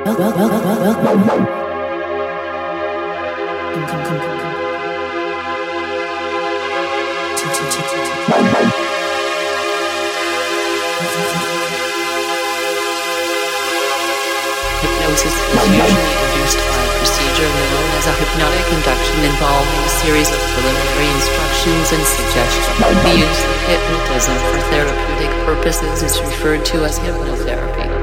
Hypnosis is usually induced by a procedure known as a hypnotic induction involving a series of preliminary instructions and suggestions. The use of hypnotism for therapeutic purposes is referred to as hypnotherapy.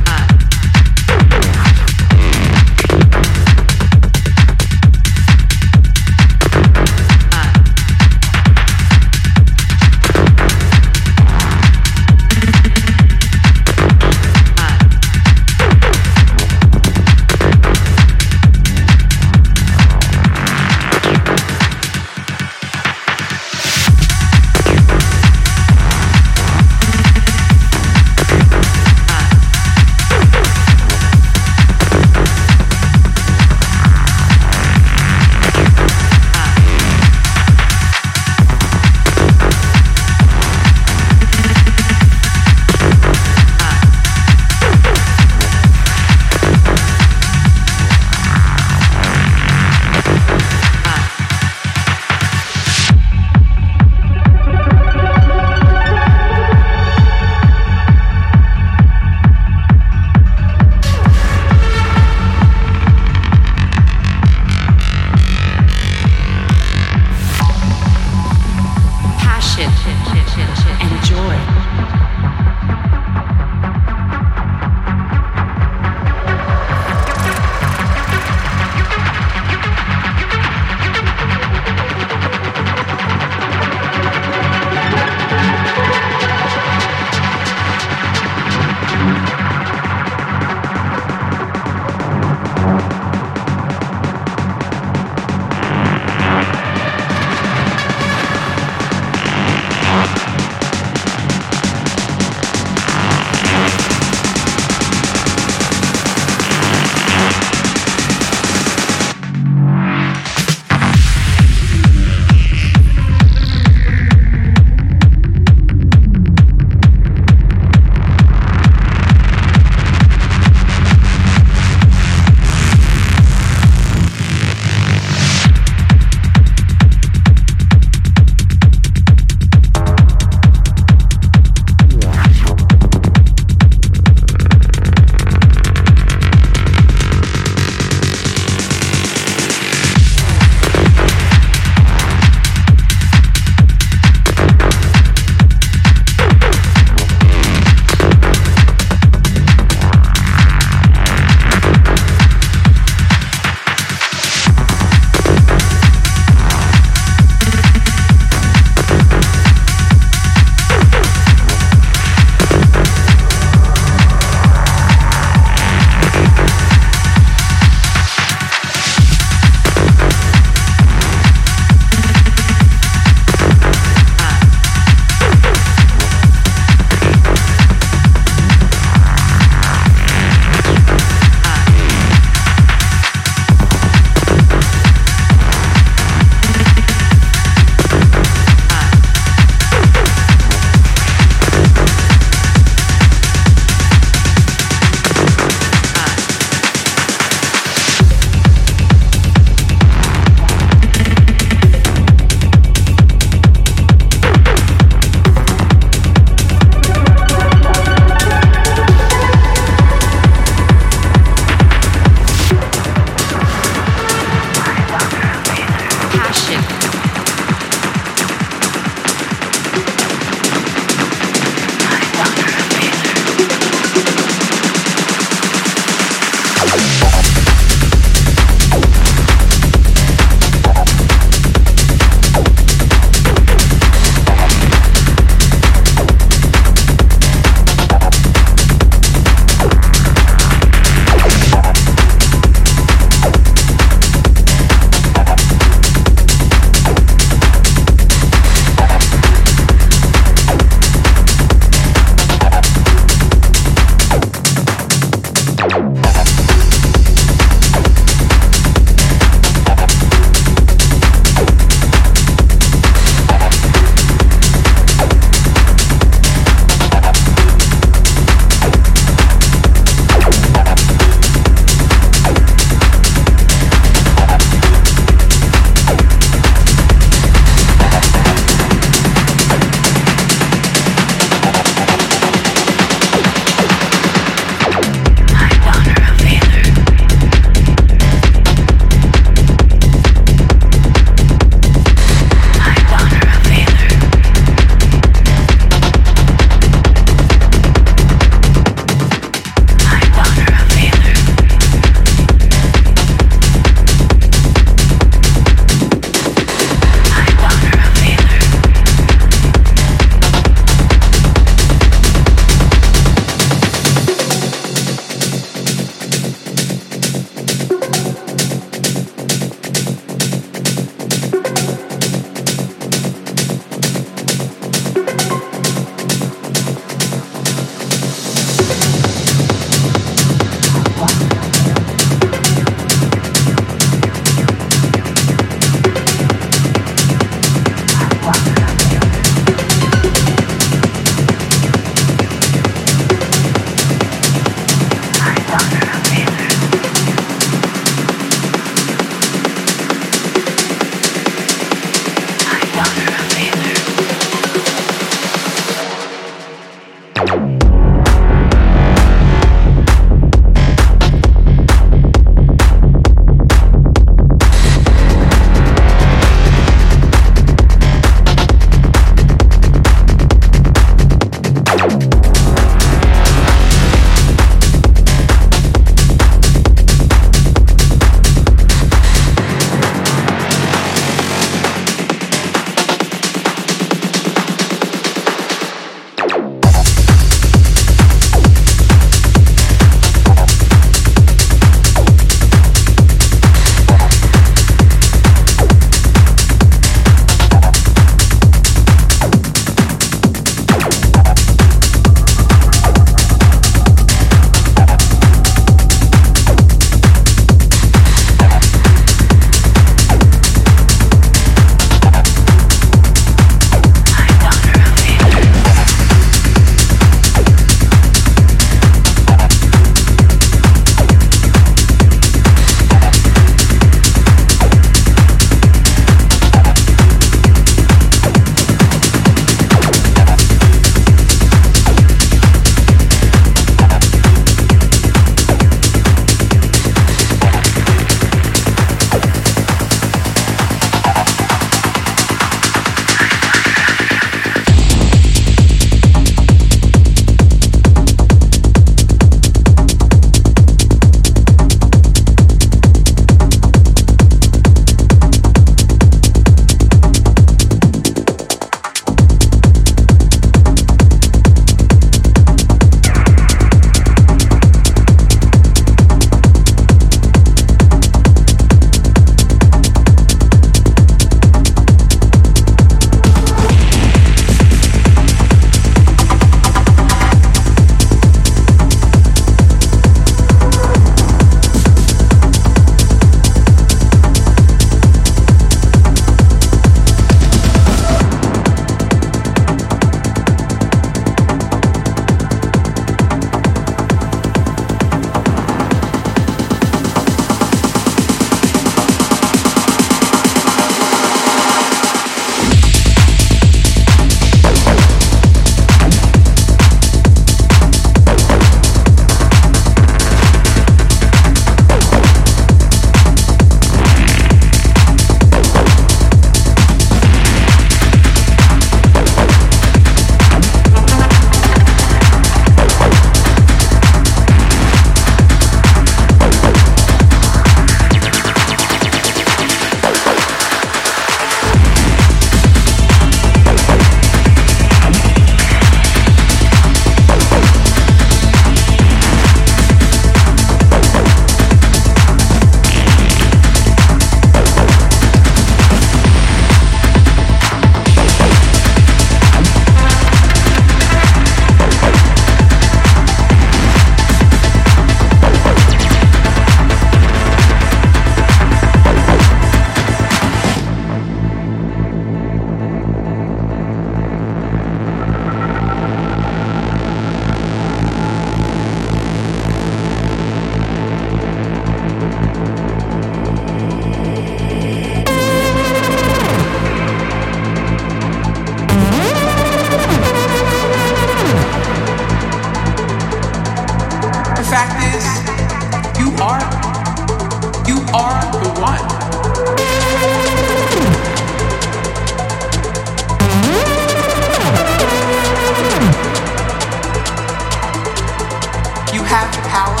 have the power,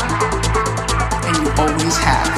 and you always have.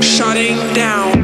Shutting down.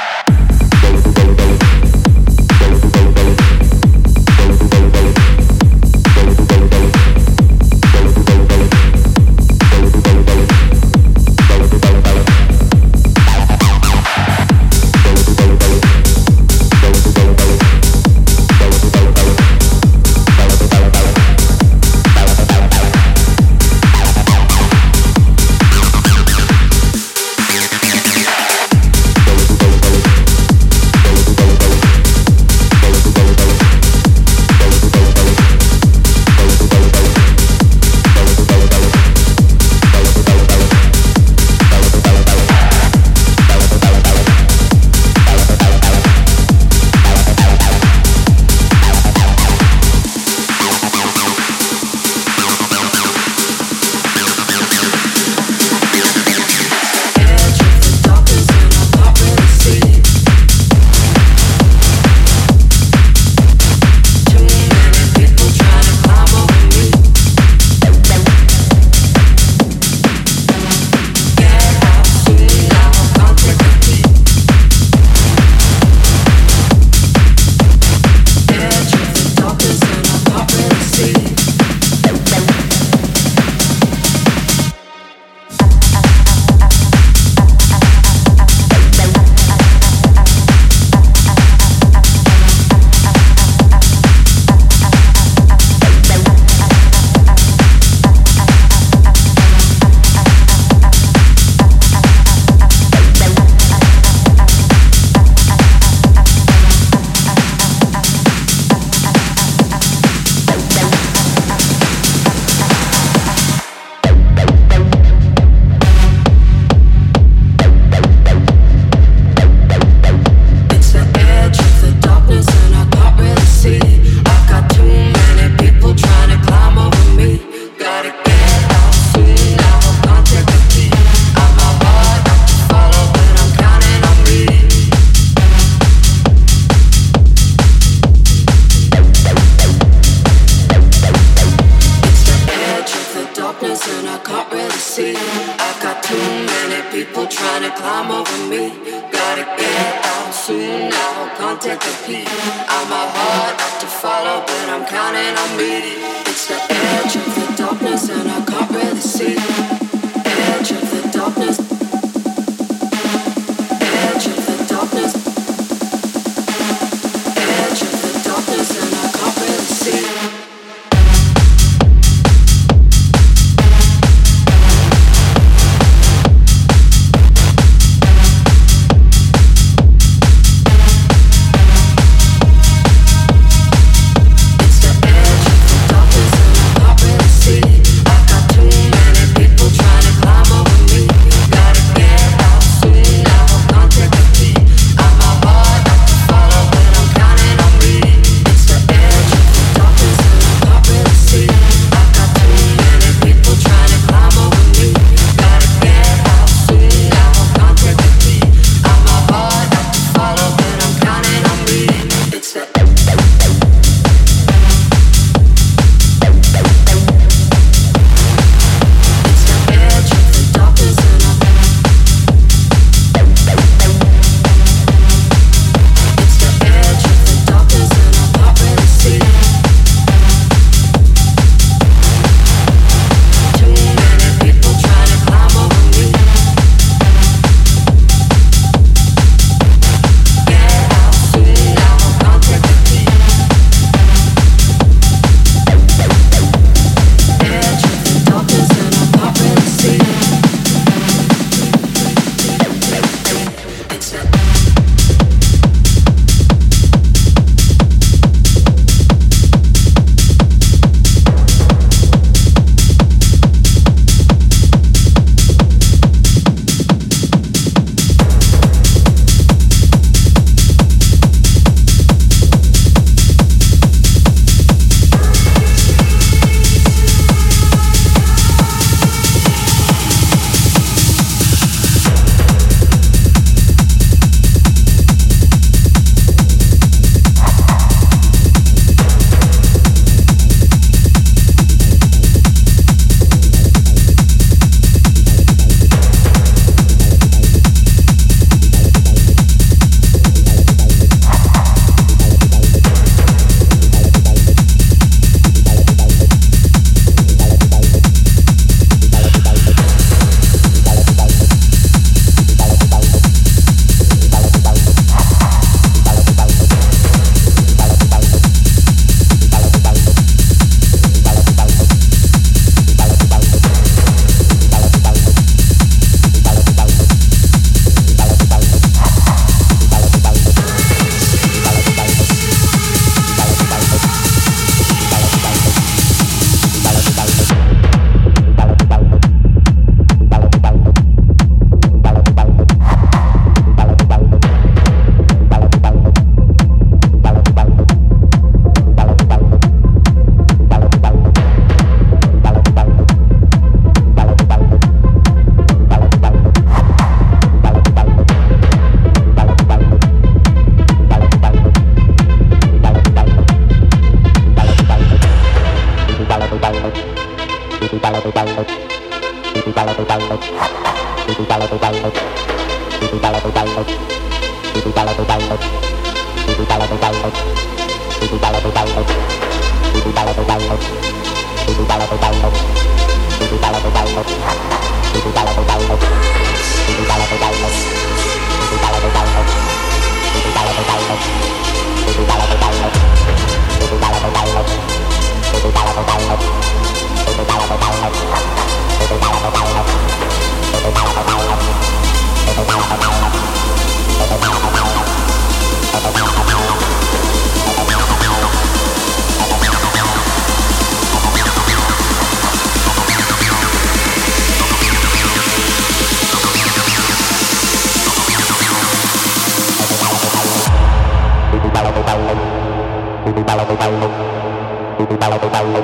Thank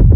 you.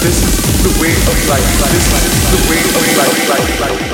This is the way of life. This is the way of life.